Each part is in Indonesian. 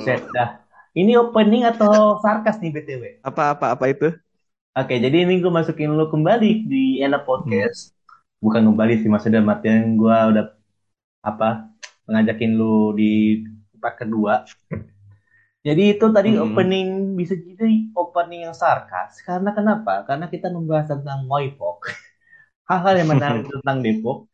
Buset dah. Ini opening atau sarkas nih BTW? Apa-apa apa itu? Oke, jadi ini gue masukin lu kembali di Enak Hmm. Podcast. Bukan kembali sih, maksudnya artian gue udah apa ngajakin lu di part kedua. Jadi itu tadi Hmm. opening bisa jadi opening yang sarkas. Karena kenapa? Karena kita membahas tentang Moipok. Hal-hal yang menarik tentang Depok.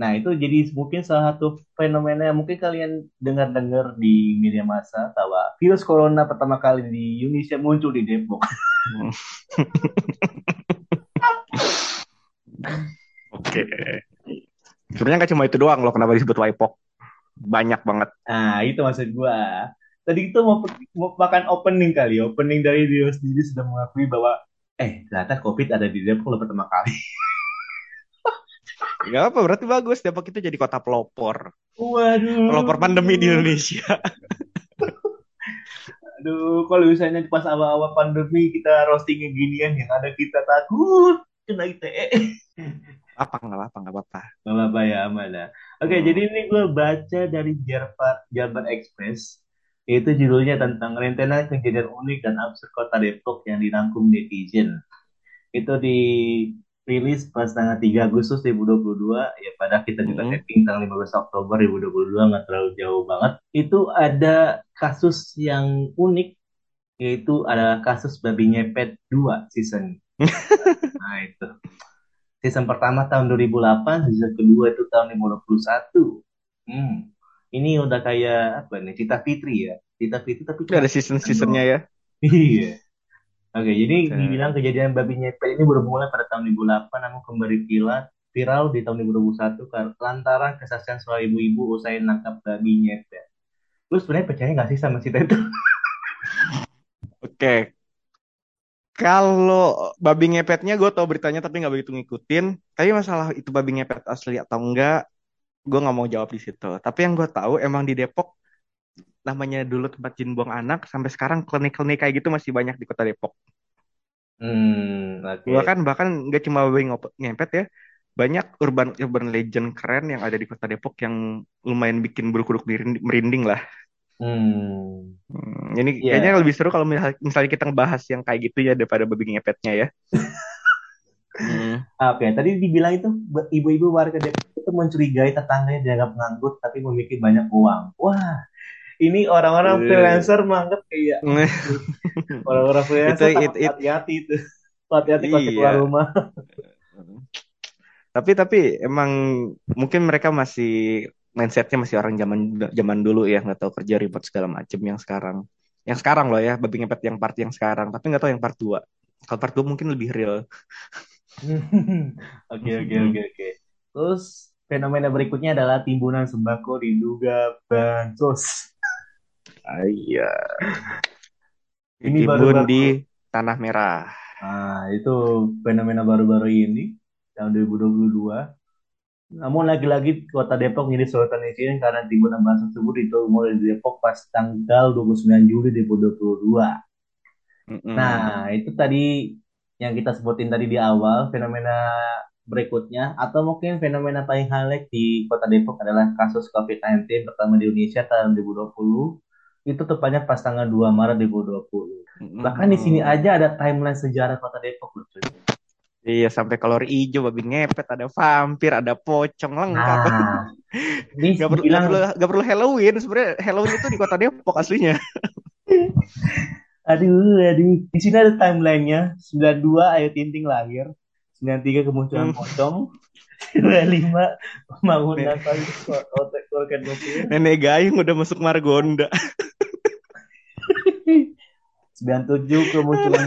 Nah, itu jadi mungkin salah satu fenomena yang mungkin kalian dengar-dengar di media massa bahwa virus corona pertama kali di Indonesia muncul di Depok. Oke. Sebenarnya nggak cuma itu doang loh kenapa disebut Waipok. Banyak banget. Nah, itu maksud gua. Tadi itu mau, mau makan opening kali, opening dari dia sendiri sudah mengakui bahwa eh ternyata COVID ada di Depok loh pertama kali. Gak apa berarti bagus Depok itu jadi kota pelopor. Pelopor Waduh. pandemi di Indonesia. Aduh, kalau misalnya pas awal-awal pandemi kita roastingnya ginian yang ada kita takut kena ITE. Apa nggak apa nggak apa-apa. Gak apa-apa ya, aman lah. Oke, jadi Hmm. ini gue baca dari Jabar, Jabar Express. Itu judulnya tentang rentetan kejadian unik dan absurd kota Depok yang dirangkum netizen. Itu dirilis pas tanggal 3 Agustus 2022. Ya, pada kita juga Hmm. taping tanggal 15 Oktober 2022, nggak terlalu jauh banget. Itu ada kasus yang unik, yaitu ada kasus babi ngepet 2 season. Nah, itu. Season pertama tahun 2008, season kedua itu tahun 2021. Hmm. Ini udah kayak apa nih? Cita Fitri ya. Cita Fitri tapi ada season-seasonnya ya. Iya. Oke, jadi Oke. dibilang kejadian babi ngepet ini bermula pada tahun 2008 namun kembali viral, viral di tahun 2021 kar- lantaran kesaksian seorang ibu-ibu usai nangkap babi ngepet. Lu sebenarnya percaya nggak sih sama cerita itu? Oke. Kalau babi ngepetnya gue tau beritanya tapi nggak begitu ngikutin. Tapi masalah itu babi ngepet asli atau enggak, gue nggak mau jawab di situ. Tapi yang gue tahu emang di Depok namanya dulu tempat jin buang anak sampai sekarang klinik-klinik kayak gitu masih banyak di kota Depok. Hmm, oke. Bahkan bahkan nggak cuma babi ngop- ngepet ya, banyak urban urban legend keren yang ada di kota Depok yang lumayan bikin bulu kuduk merinding lah. Hmm, Hmm, ini iya. kayaknya lebih seru kalau misal- misalnya kita ngebahas yang kayak gitu ya daripada babi ngepetnya ya. Hmm. Oke, tadi dibilang itu be- ibu-ibu warga Depok itu mencurigai tetangganya dianggap nganggur tapi memiliki banyak uang. Wah, ini orang-orang Eh. freelancer menganggap kayak orang-orang itu freelancer it, takut it, hati-hati itu. Hati-hati kalau iya. keluar rumah. Tapi tapi emang mungkin mereka masih mindsetnya masih orang zaman zaman dulu ya nggak tahu kerja ribet segala macem yang sekarang. Yang sekarang loh ya babi ngepet yang part yang sekarang. Tapi nggak tahu yang part 2. Kalau part 2 mungkin lebih real. Oke, oke, oke, oke. Terus fenomena berikutnya adalah timbunan sembako diduga bansos. Ah, iya. Ini baru-baru. di tanah merah. Nah, itu fenomena baru-baru ini tahun 2022. Namun lagi-lagi kota Depok menjadi sorotan netizen karena timbunan bansos tersebut itu mulai di Depok pas tanggal 29 Juli 2022. Mm-mm. Nah, itu tadi yang kita sebutin tadi di awal, fenomena berikutnya, atau mungkin fenomena paling highlight di kota Depok adalah kasus COVID-19 pertama di Indonesia tahun 2020. Itu tepatnya pas tanggal 2 Maret 2020. Bahkan di sini aja ada timeline sejarah kota Depok loh. cuy. Iya sampai kalori hijau, babi ngepet, ada vampir, ada pocong lengkap. Nah, Gak perlu, gak bilang, perlu, gak perlu Halloween. Sebenarnya Halloween itu di kota Depok aslinya. aduh, aduh, di sini ada timelinenya. 92 Ayu Tinting lahir, 93 kemunculan Hmm. pocong, 95 pembangunan Nek- kali otak organ nuklir, Nenek Gayung udah masuk Margonda. 97 kemunculan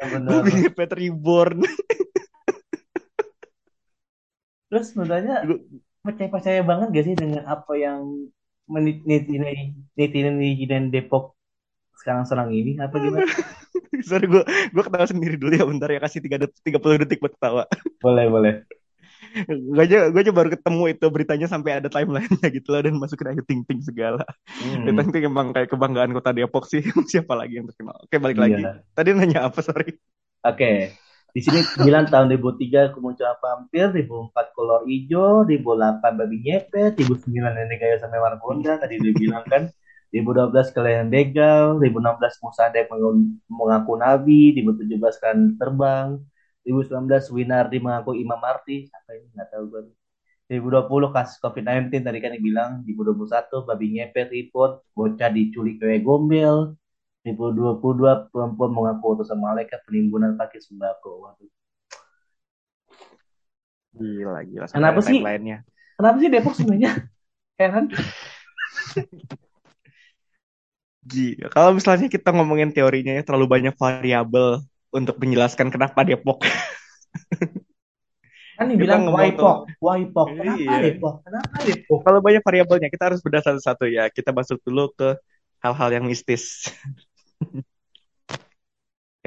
benar. babi ngepet reborn. Terus sebenarnya percaya-percaya banget gak sih dengan apa yang netizen Depok sekarang-sekarang ini apa gimana? Sorry gue gue ketawa sendiri dulu ya bentar ya kasih 3 detik, 30 detik buat ketawa. Boleh, boleh. Gue aja gue aja baru ketemu itu beritanya sampai ada timelinenya gitu loh dan masukin Ayu Ting Ting segala. Hmm, Ting Ting emang kayak kebanggaan kota Depok sih. Siapa lagi yang terkenal? Oke balik lagi. iya. Tadi nanya apa sorry? Oke. Di sini 9 tahun 2003 kemunculan vampir, 2004 kolor hijau, 2008 babi ngepet, 2009 nenek gaya sampai Margonda, tadi udah bilang kan. 2012 kalian begal, 2016 Musa Dek mengaku nabi, 2017 kan terbang, 2019 Winardi mengaku Imam Marti, siapa ini nggak tahu gue. 2020 kasus COVID-19 tadi kan dibilang, 2021 babi ngepet report, bocah diculik kayak gombel, 2022 perempuan mengaku utusan malaikat penimbunan pakai sembako. Waduh. Gila, gila. Kenapa sih? Lainnya. Kenapa sih Depok sebenarnya? Heran. Gila. Kalau misalnya kita ngomongin teorinya ya terlalu banyak variabel untuk menjelaskan kenapa Depok. kan dibilang Waipok, Waipok. Kenapa iya. Depok? Kenapa Depok? Kalau banyak variabelnya kita harus bedah satu-satu ya. Kita masuk dulu ke hal-hal yang mistis.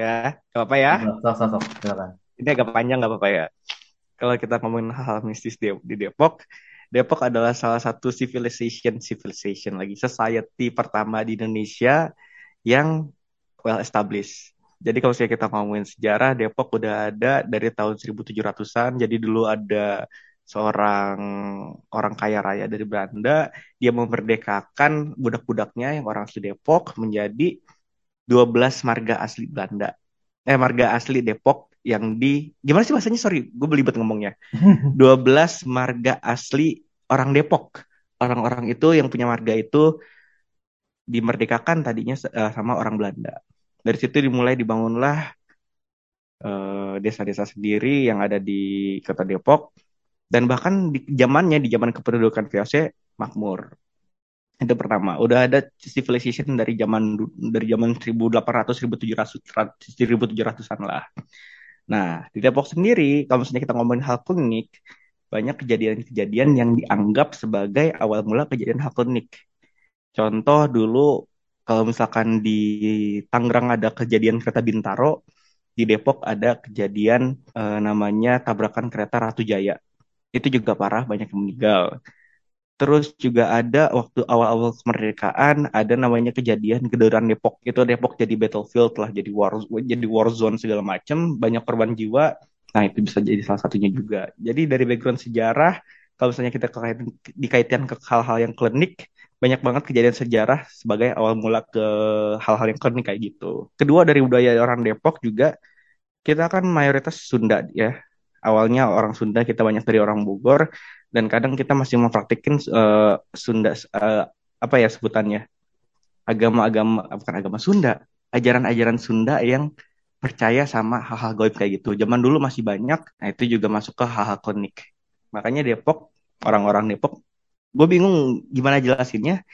ya, gak apa ya? Sok, sok, sok. Silakan. Ini agak panjang gak apa-apa ya. Kalau kita ngomongin hal-hal mistis di, di Depok, Depok adalah salah satu civilization civilization lagi society pertama di Indonesia yang well established. Jadi kalau misalnya kita ngomongin sejarah, Depok udah ada dari tahun 1700-an. Jadi dulu ada seorang orang kaya raya dari Belanda, dia memerdekakan budak-budaknya yang orang asli Depok menjadi 12 marga asli Belanda. Eh marga asli Depok yang di gimana sih bahasanya? Sorry gue belibet ngomongnya. 12 marga asli orang Depok. Orang-orang itu yang punya marga itu dimerdekakan tadinya uh, sama orang Belanda dari situ dimulai dibangunlah uh, desa-desa sendiri yang ada di kota Depok. Dan bahkan di zamannya di zaman kependudukan VOC makmur. Itu pertama. Udah ada civilization dari zaman dari zaman 1800 1700 1700-an lah. Nah, di Depok sendiri, kalau misalnya kita ngomongin hal klinik, banyak kejadian-kejadian yang dianggap sebagai awal mula kejadian hal klinik. Contoh dulu, kalau misalkan di Tangerang ada kejadian kereta Bintaro, di Depok ada kejadian eh, namanya tabrakan kereta Ratu Jaya. Itu juga parah, banyak yang meninggal. Terus juga ada waktu awal-awal kemerdekaan ada namanya kejadian Gedoran Depok. Itu Depok jadi battlefield lah, jadi war jadi war zone segala macam, banyak korban jiwa. Nah, itu bisa jadi salah satunya juga. Jadi dari background sejarah, kalau misalnya kita dikaitkan ke hal-hal yang klinik, banyak banget kejadian sejarah sebagai awal mula ke hal-hal yang klinik kayak gitu. Kedua dari budaya orang Depok juga kita kan mayoritas Sunda ya. Awalnya orang Sunda, kita banyak dari orang Bogor dan kadang kita masih mempraktikin uh, Sunda uh, apa ya sebutannya agama-agama bukan agama Sunda ajaran-ajaran Sunda yang percaya sama hal-hal goib kayak gitu zaman dulu masih banyak nah itu juga masuk ke hal-hal klinik makanya Depok orang-orang Depok gue bingung gimana jelasinnya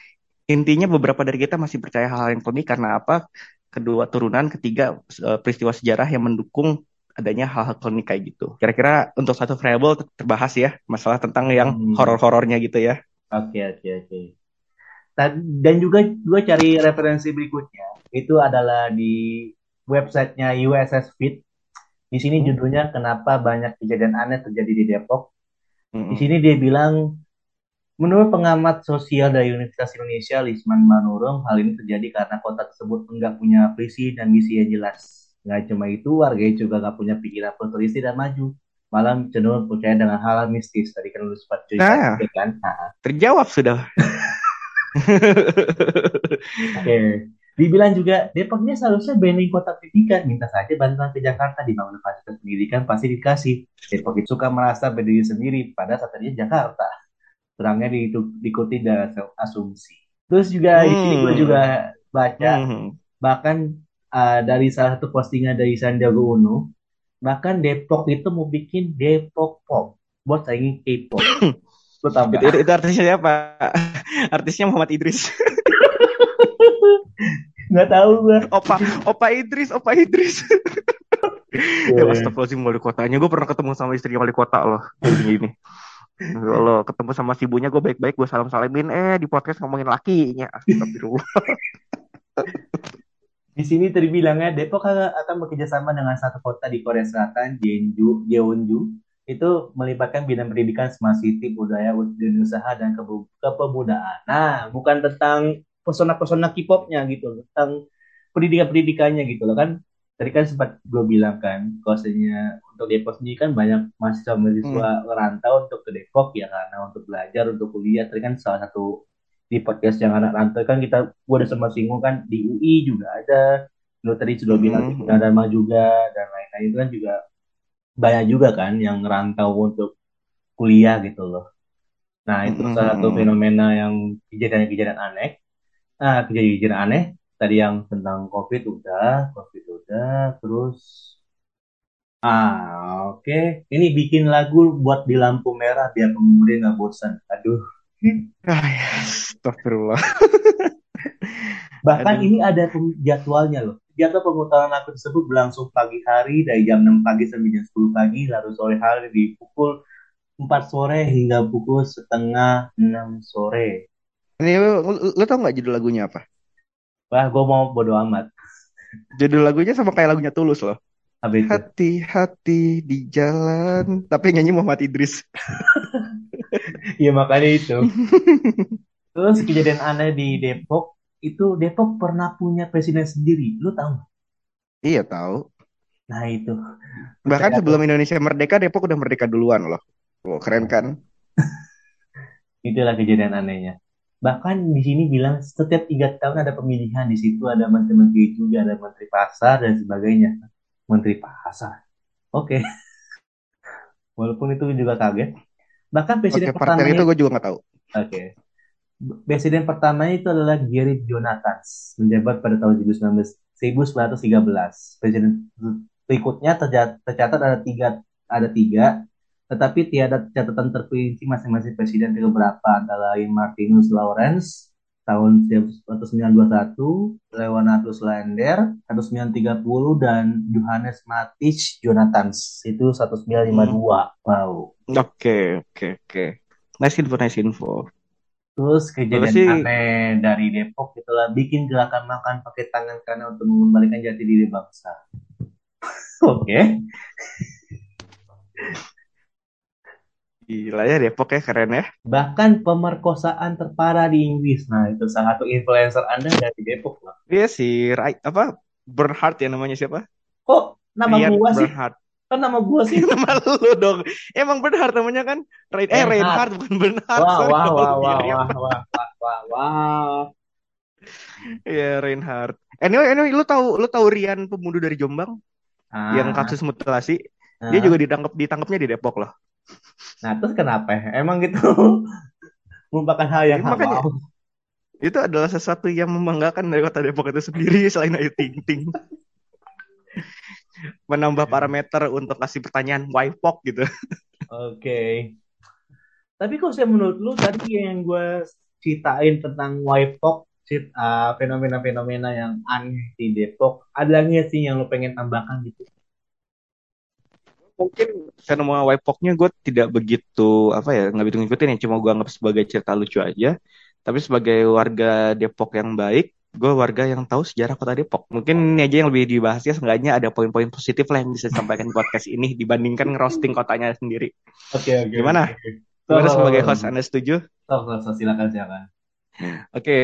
intinya beberapa dari kita masih percaya hal-hal yang klinik karena apa kedua turunan ketiga uh, peristiwa sejarah yang mendukung adanya hal-hal klinik kayak gitu. Kira-kira untuk satu variable terbahas ya masalah tentang yang hmm. horor-horornya gitu ya. Oke okay, oke okay, oke. Okay. Dan juga gue cari referensi berikutnya itu adalah di websitenya USS Fit. Di sini hmm. judulnya kenapa banyak kejadian aneh terjadi di Depok. Hmm. Di sini dia bilang Menurut pengamat sosial dari Universitas Indonesia, Lisman Manurung, hal ini terjadi karena kota tersebut enggak punya visi dan misi yang jelas. Nggak cuma itu, warga juga nggak punya pikiran futuristik dan maju. Malah cenderung percaya dengan hal, mistis. Tadi kan lu sempat cerita, nah, kan? Nah. Terjawab sudah. Oke. Okay. Dibilang juga, Depok ini seharusnya banding kota pendidikan. Minta saja bantuan ke Jakarta di bangun fasilitas pendidikan pasti dikasih. Depok itu suka merasa berdiri sendiri pada saat Jakarta. Kurangnya di, diikuti dari asumsi. Terus juga hmm. di sini gue juga baca, hmm. bahkan uh, dari salah satu postingan dari Sandiaga Uno, bahkan Depok itu mau bikin Depok Pop buat saingin K-pop. Itu, itu, itu artisnya siapa? Artisnya Muhammad Idris. Nggak tahu gue. Opa, Opa Idris, Opa Idris. yeah. Ya astagfirullahaladzim wali kotanya. Gue pernah ketemu sama istrinya wali kota loh. Gini. Kalau ketemu sama si ibunya gue baik-baik gue salam-salamin eh di podcast ngomongin lakinya. Di sini terbilangnya Depok akan bekerjasama dengan satu kota di Korea Selatan, Jeonju, Jeonju itu melibatkan bidang pendidikan smart city, budaya, dunia usaha dan ke kepemudaan. Nah, bukan tentang pesona-pesona K-popnya gitu, tentang pendidikan-pendidikannya gitu loh kan. Tadi kan sempat gue bilang kan, kosnya untuk Depok sendiri kan banyak mahasiswa-mahasiswa hmm. ngerantau untuk ke Depok ya karena untuk belajar, untuk kuliah. Tadi kan salah satu di podcast yang anak rantau kan kita gue udah sempat singgung kan di UI juga ada lo tadi sudah bilang di Mm-mm. Dharma juga dan lain-lain itu kan juga banyak juga kan yang ngerantau untuk kuliah gitu loh nah itu salah satu fenomena yang kejadian-kejadian aneh ah kejadian-kejadian aneh tadi yang tentang COVID udah COVID udah terus ah oke ini bikin lagu buat di lampu merah biar pemuda nggak bosan aduh Ah, ya, astagfirullah. Bahkan Aduh. ini ada jadwalnya loh. Jadwal pemutaran lagu tersebut berlangsung pagi hari dari jam 6 pagi sampai jam 10 pagi, lalu sore hari di pukul 4 sore hingga pukul setengah 6 sore. Ini lu, lu tau nggak judul lagunya apa? Wah, gue mau bodo amat. Judul lagunya sama kayak lagunya Tulus loh. Hati-hati di jalan. Tapi nyanyi Muhammad Idris. Iya makanya itu. Terus kejadian aneh di Depok, itu Depok pernah punya presiden sendiri. Lu tahu? Iya tahu. Nah itu. Bahkan sebelum. Indonesia merdeka, Depok udah merdeka duluan loh. Oh, keren kan? Itulah kejadian anehnya. Bahkan di sini bilang setiap tiga tahun ada pemilihan di situ ada menteri-menteri juga ada menteri pasar dan sebagainya. Menteri pasar. Oke, walaupun itu juga kaget. Bahkan presiden Oke, partai pertamanya itu gue juga nggak tahu. oke. Presiden pertamanya itu adalah Gary Jonathan menjabat pada tahun 1919 1913. Presiden berikutnya tercatat ada tiga ada tiga tetapi tiada catatan terperinci masing-masing presiden ke beberapa antara lain Martinus Lawrence tahun 1921, Leonatus Lander 1930 dan Johannes Matich Jonathans itu Hmm. 1952. Wow. Oke, oke, oke. Nice info, nice info. Terus kejadian sih, aneh dari Depok itulah bikin gerakan makan pakai tangan kanan untuk mengembalikan jati diri bangsa. Oke. Gila ya Depok ya, keren ya. Bahkan pemerkosaan terparah di Inggris. Nah, itu salah satu influencer Anda dari Depok lah. Iya si, Rai- apa, Bernhard ya namanya siapa? Kok nama Ryan gua sih? Bernhard. Kan nama gua sih. Nama lu dong. Emang Bernhard namanya kan? Rain, eh, Reinhard. Bukan Bernhard. Wah, wah, wah, wah, mirip. wah, wah, wah, wah, wah. Iya, Reinhard. Anyway, anyway, lu tahu lu tahu Rian pembunuh dari Jombang yang Ah, kasus mutilasi? Dia ah. juga ditangkap ditangkapnya di Depok loh. Nah, terus kenapa? Emang gitu merupakan hal yang Ya, makanya itu adalah sesuatu yang membanggakan dari kota Depok itu sendiri selain Ayu Ting Ting. Menambah parameter untuk kasih pertanyaan why pok gitu. Oke. Tapi kok saya menurut lu tadi yang gue ceritain tentang WiFi cit- ah, fenomena-fenomena yang aneh di Depok, ada nggak sih yang lu pengen tambahkan gitu? Mungkin fenomena why poknya gue tidak begitu apa ya nggak begitu ngikutin ya cuma gue anggap sebagai cerita lucu aja. Tapi sebagai warga Depok yang baik, gue warga yang tahu sejarah kota Depok. Mungkin ini aja yang lebih dibahas ya, seenggaknya ada poin-poin positif lah yang bisa disampaikan di podcast ini dibandingkan ngerosting kotanya sendiri. Oke, oke, Gimana? oke. Gimana sebagai host Anda setuju? so, silakan, silakan. Oke,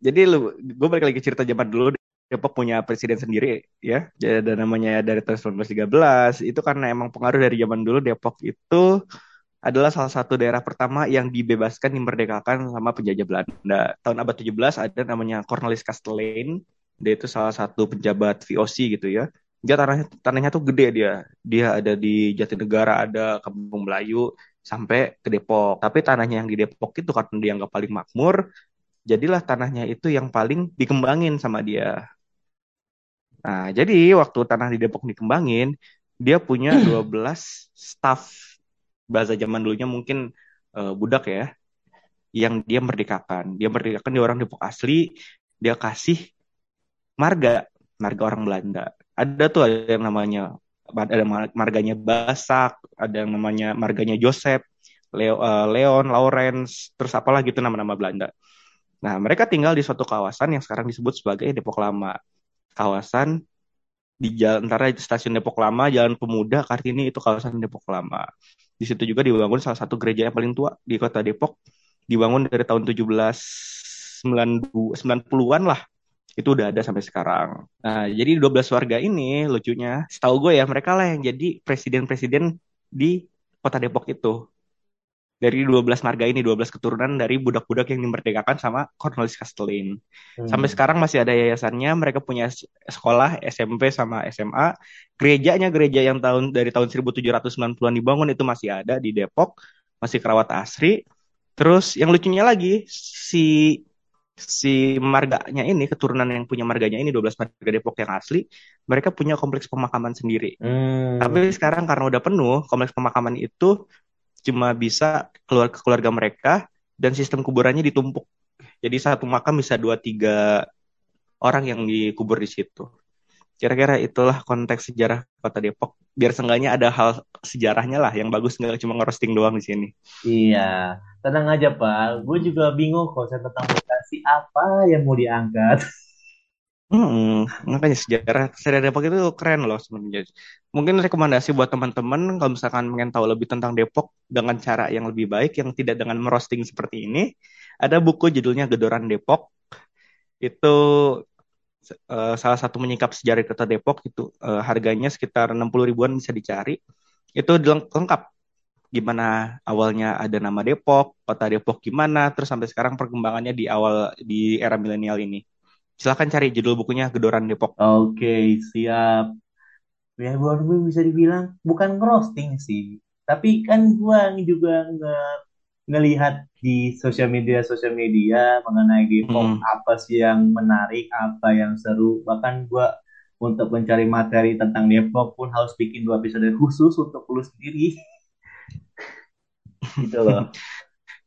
jadi lu, gue balik lagi cerita zaman dulu. Depok punya presiden sendiri ya, ada namanya dari tahun 1913. Itu karena emang pengaruh dari zaman dulu Depok itu adalah salah satu daerah pertama yang dibebaskan dimerdekakan sama penjajah Belanda. Tahun abad 17 ada namanya Cornelis Kastelein. Dia itu salah satu penjabat VOC gitu ya. Dia tanahnya tanahnya tuh gede dia. Dia ada di Jatinegara, ada Kampung Melayu sampai ke Depok. Tapi tanahnya yang di Depok itu karena dianggap paling makmur, jadilah tanahnya itu yang paling dikembangin sama dia. Nah, jadi waktu tanah di Depok dikembangin, dia punya 12 staff bahasa zaman dulunya mungkin eh, budak ya, yang dia merdekakan. Dia merdekakan dia orang Depok asli, dia kasih marga, marga orang Belanda. Ada tuh ada yang namanya ada marganya Basak, ada yang namanya marganya Joseph, Leo, eh, Leon, Lawrence, terus apalah gitu nama-nama Belanda. Nah, mereka tinggal di suatu kawasan yang sekarang disebut sebagai Depok Lama. Kawasan di jalan antara stasiun Depok Lama, Jalan Pemuda, Kartini itu kawasan Depok Lama. Di situ juga dibangun salah satu gereja yang paling tua di kota Depok. Dibangun dari tahun 1790-an lah. Itu udah ada sampai sekarang. Nah, jadi 12 warga ini lucunya, setahu gue ya, mereka lah yang jadi presiden-presiden di kota Depok itu. Dari 12 marga ini 12 keturunan dari budak-budak yang dimerdekakan sama Cornelius Castellane. Sampai Hmm. sekarang masih ada yayasannya, mereka punya sekolah SMP sama SMA. Gerejanya gereja yang tahun dari tahun 1790-an dibangun itu masih ada di Depok, masih kerawat asri. Terus yang lucunya lagi si si marganya ini keturunan yang punya marganya ini 12 marga Depok yang asli, mereka punya kompleks pemakaman sendiri. Hmm. Tapi sekarang karena udah penuh, kompleks pemakaman itu cuma bisa keluar ke keluarga mereka dan sistem kuburannya ditumpuk. Jadi satu makam bisa dua tiga orang yang dikubur di situ. Kira-kira itulah konteks sejarah Kota Depok. Biar seenggaknya ada hal sejarahnya lah yang bagus nggak cuma ngerosting doang di sini. Iya, tenang aja Pak. Gue juga bingung konsen tentang Bekasi apa yang mau diangkat. Hmm, makanya sejarah sejarah Depok itu keren loh sebenarnya. Mungkin rekomendasi buat teman-teman kalau misalkan pengen tahu lebih tentang Depok dengan cara yang lebih baik yang tidak dengan merosting seperti ini, ada buku judulnya Gedoran Depok. Itu eh, salah satu menyingkap sejarah Kota Depok itu eh, harganya sekitar 60 ribuan bisa dicari. Itu lengkap gimana awalnya ada nama Depok, Kota Depok gimana, terus sampai sekarang perkembangannya di awal di era milenial ini. Silahkan cari judul bukunya Gedoran Depok. Oke, siap. Ya, buat gue bisa dibilang bukan ngerosting sih. Tapi kan gue juga nggak ngelihat di sosial media sosial media mengenai Depok Hmm. apa sih yang menarik, apa yang seru. Bahkan gue untuk mencari materi tentang Depok pun harus bikin dua episode khusus untuk lu sendiri. Gitu loh.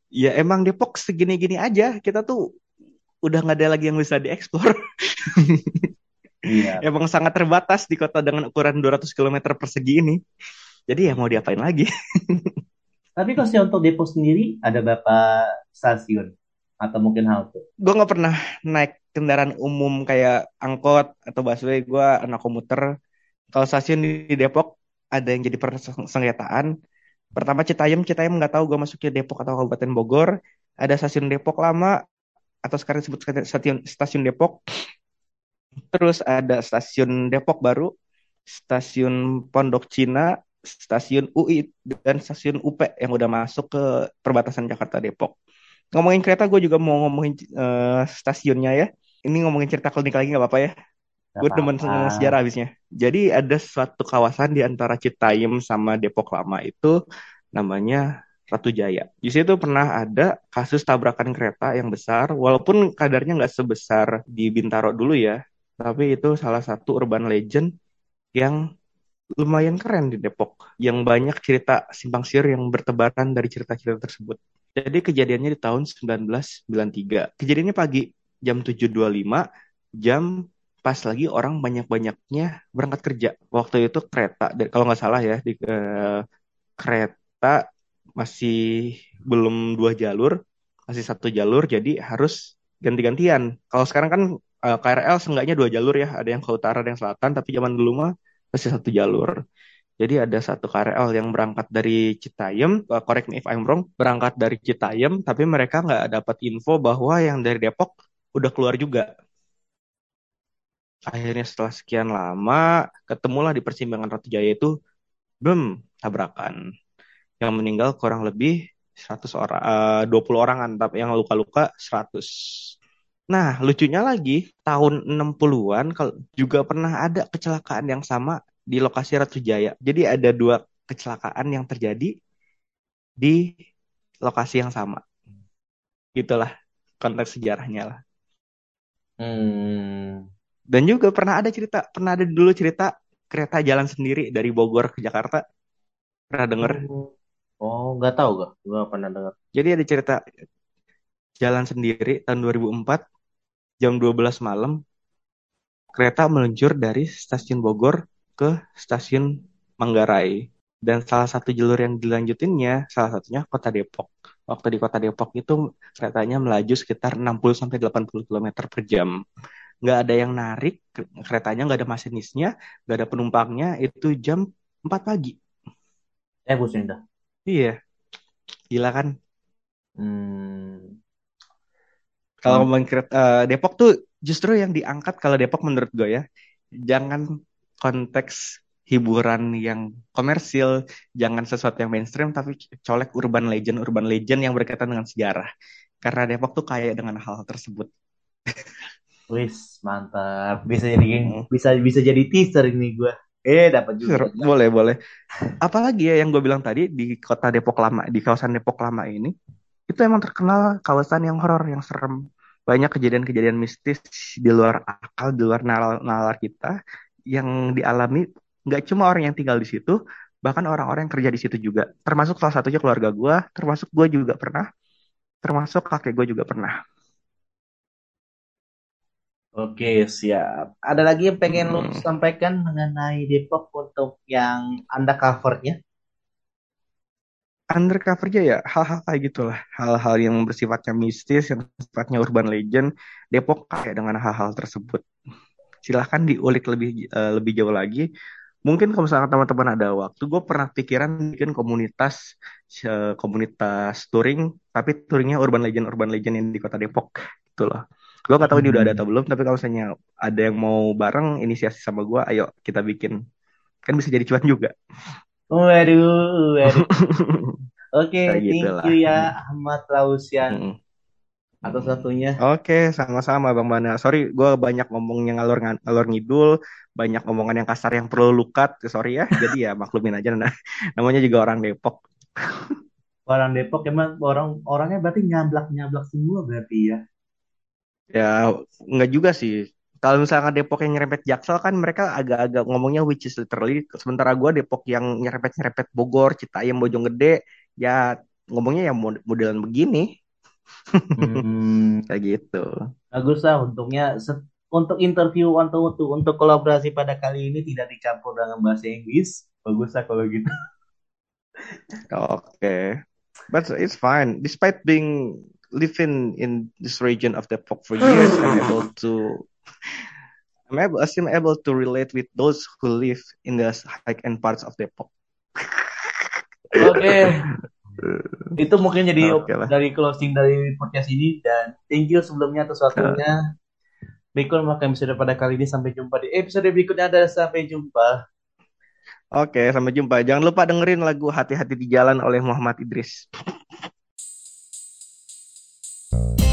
Ya emang Depok segini-gini aja. Kita tuh udah nggak ada lagi yang bisa dieksplor. Iya. Emang sangat terbatas di kota dengan ukuran 200 km persegi ini. Jadi ya mau diapain lagi? Tapi kalau sih untuk Depok sendiri ada berapa stasiun atau mungkin halte? Gue nggak pernah naik kendaraan umum kayak angkot atau busway. Gue anak komuter. Kalau stasiun di Depok ada yang jadi persengketaan. Pertama Citayam, Citayam nggak tahu gue masuknya Depok atau Kabupaten Bogor. Ada stasiun Depok lama atau sekarang disebut stasiun stasiun Depok. Terus ada stasiun Depok baru, stasiun Pondok Cina, stasiun UI dan stasiun UP yang udah masuk ke perbatasan Jakarta Depok. Ngomongin kereta, gue juga mau ngomongin eh, stasiunnya ya. Ini ngomongin cerita klinik lagi nggak apa-apa ya? Gak Gue demen sejarah habisnya. Jadi ada suatu kawasan di antara Citayam sama Depok Lama itu namanya Ratu Jaya. Di situ pernah ada kasus tabrakan kereta yang besar, walaupun kadarnya nggak sebesar di Bintaro dulu ya, tapi itu salah satu urban legend yang lumayan keren di Depok, yang banyak cerita simpang siur yang bertebaran dari cerita-cerita tersebut. Jadi kejadiannya di tahun 1993. Kejadiannya pagi jam 7.25, jam pas lagi orang banyak-banyaknya berangkat kerja. Waktu itu kereta, kalau nggak salah ya, di eh, kereta masih belum dua jalur, masih satu jalur, jadi harus ganti-gantian. Kalau sekarang kan eh, KRL seenggaknya dua jalur ya, ada yang ke utara, ada yang selatan, tapi zaman dulu mah masih satu jalur. Jadi ada satu KRL yang berangkat dari Citayam, uh, correct me if I'm wrong, berangkat dari Citayam, tapi mereka nggak dapat info bahwa yang dari Depok udah keluar juga. Akhirnya setelah sekian lama, ketemulah di persimpangan Ratu Jaya itu, bem, tabrakan. Yang meninggal kurang lebih 100 orang, eh, 20 orangan, tapi yang luka-luka 100. Nah, lucunya lagi, tahun 60-an kalau juga pernah ada kecelakaan yang sama di lokasi Ratu Jaya. Jadi ada dua kecelakaan yang terjadi di lokasi yang sama. Gitulah konteks sejarahnya lah. Hmm. Dan juga pernah ada cerita, pernah ada dulu cerita kereta jalan sendiri dari Bogor ke Jakarta. Pernah denger? Oh, nggak tahu gak? Gue nggak pernah dengar. Jadi ada cerita jalan sendiri tahun 2004 jam 12 malam kereta meluncur dari stasiun Bogor ke stasiun Manggarai dan salah satu jalur yang dilanjutinnya salah satunya Kota Depok. Waktu di Kota Depok itu keretanya melaju sekitar 60 sampai 80 km per jam. Nggak ada yang narik, keretanya nggak ada masinisnya, nggak ada penumpangnya, itu jam 4 pagi. Eh, Bu Sinda. Iya, gila kan? Hmm. Kalau Hmm. ngomongin eh, Depok tuh justru yang diangkat kalau Depok menurut gue ya, jangan konteks hiburan yang komersil, jangan sesuatu yang mainstream, tapi colek urban legend, urban legend yang berkaitan dengan sejarah. Karena Depok tuh kaya dengan hal tersebut. Wis, mantap. Bisa jadi Hmm. bisa bisa jadi teaser ini gue. Eh, dapat juga. Boleh, boleh. Apalagi ya yang gue bilang tadi di kota Depok Lama, di kawasan Depok Lama ini, itu emang terkenal kawasan yang horor, yang serem. Banyak kejadian-kejadian mistis di luar akal, di luar nalar, nalar kita yang dialami nggak cuma orang yang tinggal di situ, bahkan orang-orang yang kerja di situ juga. Termasuk salah satunya keluarga gue, termasuk gue juga pernah, termasuk kakek gue juga pernah. Oke, siap. Ada lagi yang pengen lo Hmm. sampaikan mengenai Depok untuk yang anda covernya? Undercovernya ya hal-hal kayak gitulah, hal-hal yang bersifatnya mistis, yang sifatnya urban legend. Depok kayak dengan hal-hal tersebut. Silahkan diulik lebih eh, lebih jauh lagi. Mungkin kalau misalnya teman-teman ada waktu, gue pernah pikiran bikin komunitas eh, komunitas touring, tapi touringnya urban legend urban legend yang di kota Depok gitu loh. Gue gak tahu ini udah ada atau Hmm. belum, tapi kalau misalnya ada yang mau bareng inisiasi sama gue, ayo kita bikin. Kan bisa jadi cuan juga. Waduh, waduh. Oke, Kayak thank gitulah. you ya Ahmad Lausian Mm-mm. atas waktunya. Oke, sama-sama Bang Bana. Sorry, gue banyak ngomongnya ngalor ngalor ngidul, banyak omongan yang kasar yang perlu lukat. Sorry ya. Jadi ya maklumin aja. Nah, namanya juga orang Depok. Orang Depok emang orang orangnya berarti nyablak-nyablak semua berarti ya. Ya, nggak juga sih. Kalau misalkan Depok yang nyerempet Jaksel kan mereka agak-agak ngomongnya which is literally. Sementara gue Depok yang nyerempet-nyerempet Bogor, Citayam, Bojonggede, ya ngomongnya ya mod- modelan begini. Hmm, Kayak gitu. bagus lah untungnya untuk interview untuk untuk untuk kolaborasi pada kali ini tidak dicampur dengan bahasa Inggris. Bagus lah kalau gitu. Oke. But it's fine. Despite being living in this region of Depok for years, I'm able to I'm able, I'm able to relate with those who live in the high end parts of Depok. Oke, itu mungkin jadi Oke lah. dari closing dari podcast ini dan thank you sebelumnya atas waktunya. Berikut maka episode pada kali ini sampai jumpa di episode berikutnya ada sampai jumpa. Oke, sampai jumpa. Jangan lupa dengerin lagu Hati-hati di Jalan oleh Muhammad Idris. Bye.